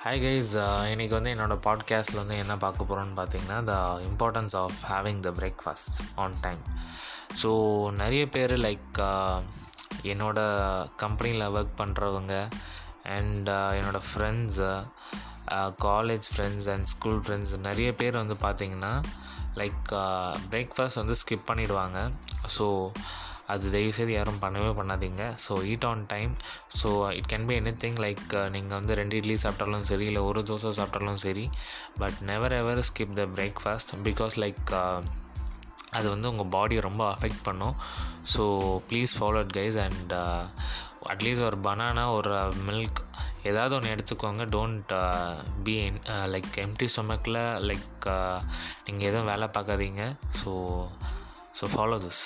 Hi guys uh, இன்றைக்கி வந்து என்னோடய பாட்காஸ்ட்டில் வந்து என்ன பார்க்க போகிறோன்னு பார்த்தீங்கன்னா the importance of having the breakfast on time so நிறைய பேர் லைக் uh, என்னோட கம்பெனியில் ஒர்க் பண்ணுறவங்க அண்ட் என்னோடய friends college friends and school friends நிறைய பேர் வந்து பார்த்திங்கன்னா லைக் பிரேக்ஃபாஸ்ட் uh, வந்து ஸ்கிப் பண்ணிவிடுவாங்க ஸோ அது தயவுசெய்து யாரும் பண்ணவே பண்ணாதீங்க. So eat on time so it can be anything like நீங்கள் வந்து ரெண்டு இட்லி சாப்பிட்டாலும் சரி இல்லை ஒரு தோசை சாப்பிட்டாலும் சரி but never ever skip the breakfast because like அது வந்து உங்கள் பாடியை ரொம்ப அஃபெக்ட் பண்ணும். So please follow it guys and at least ஒரு பனானா ஒரு மில்க் ஏதாவது ஒன்று எடுத்துக்கோங்க. டோன்ட் பி லைக் எம்டி ஸ்டொமக்கில் லைக் நீங்கள் எதுவும் வேலை பார்க்காதீங்க. So so follow this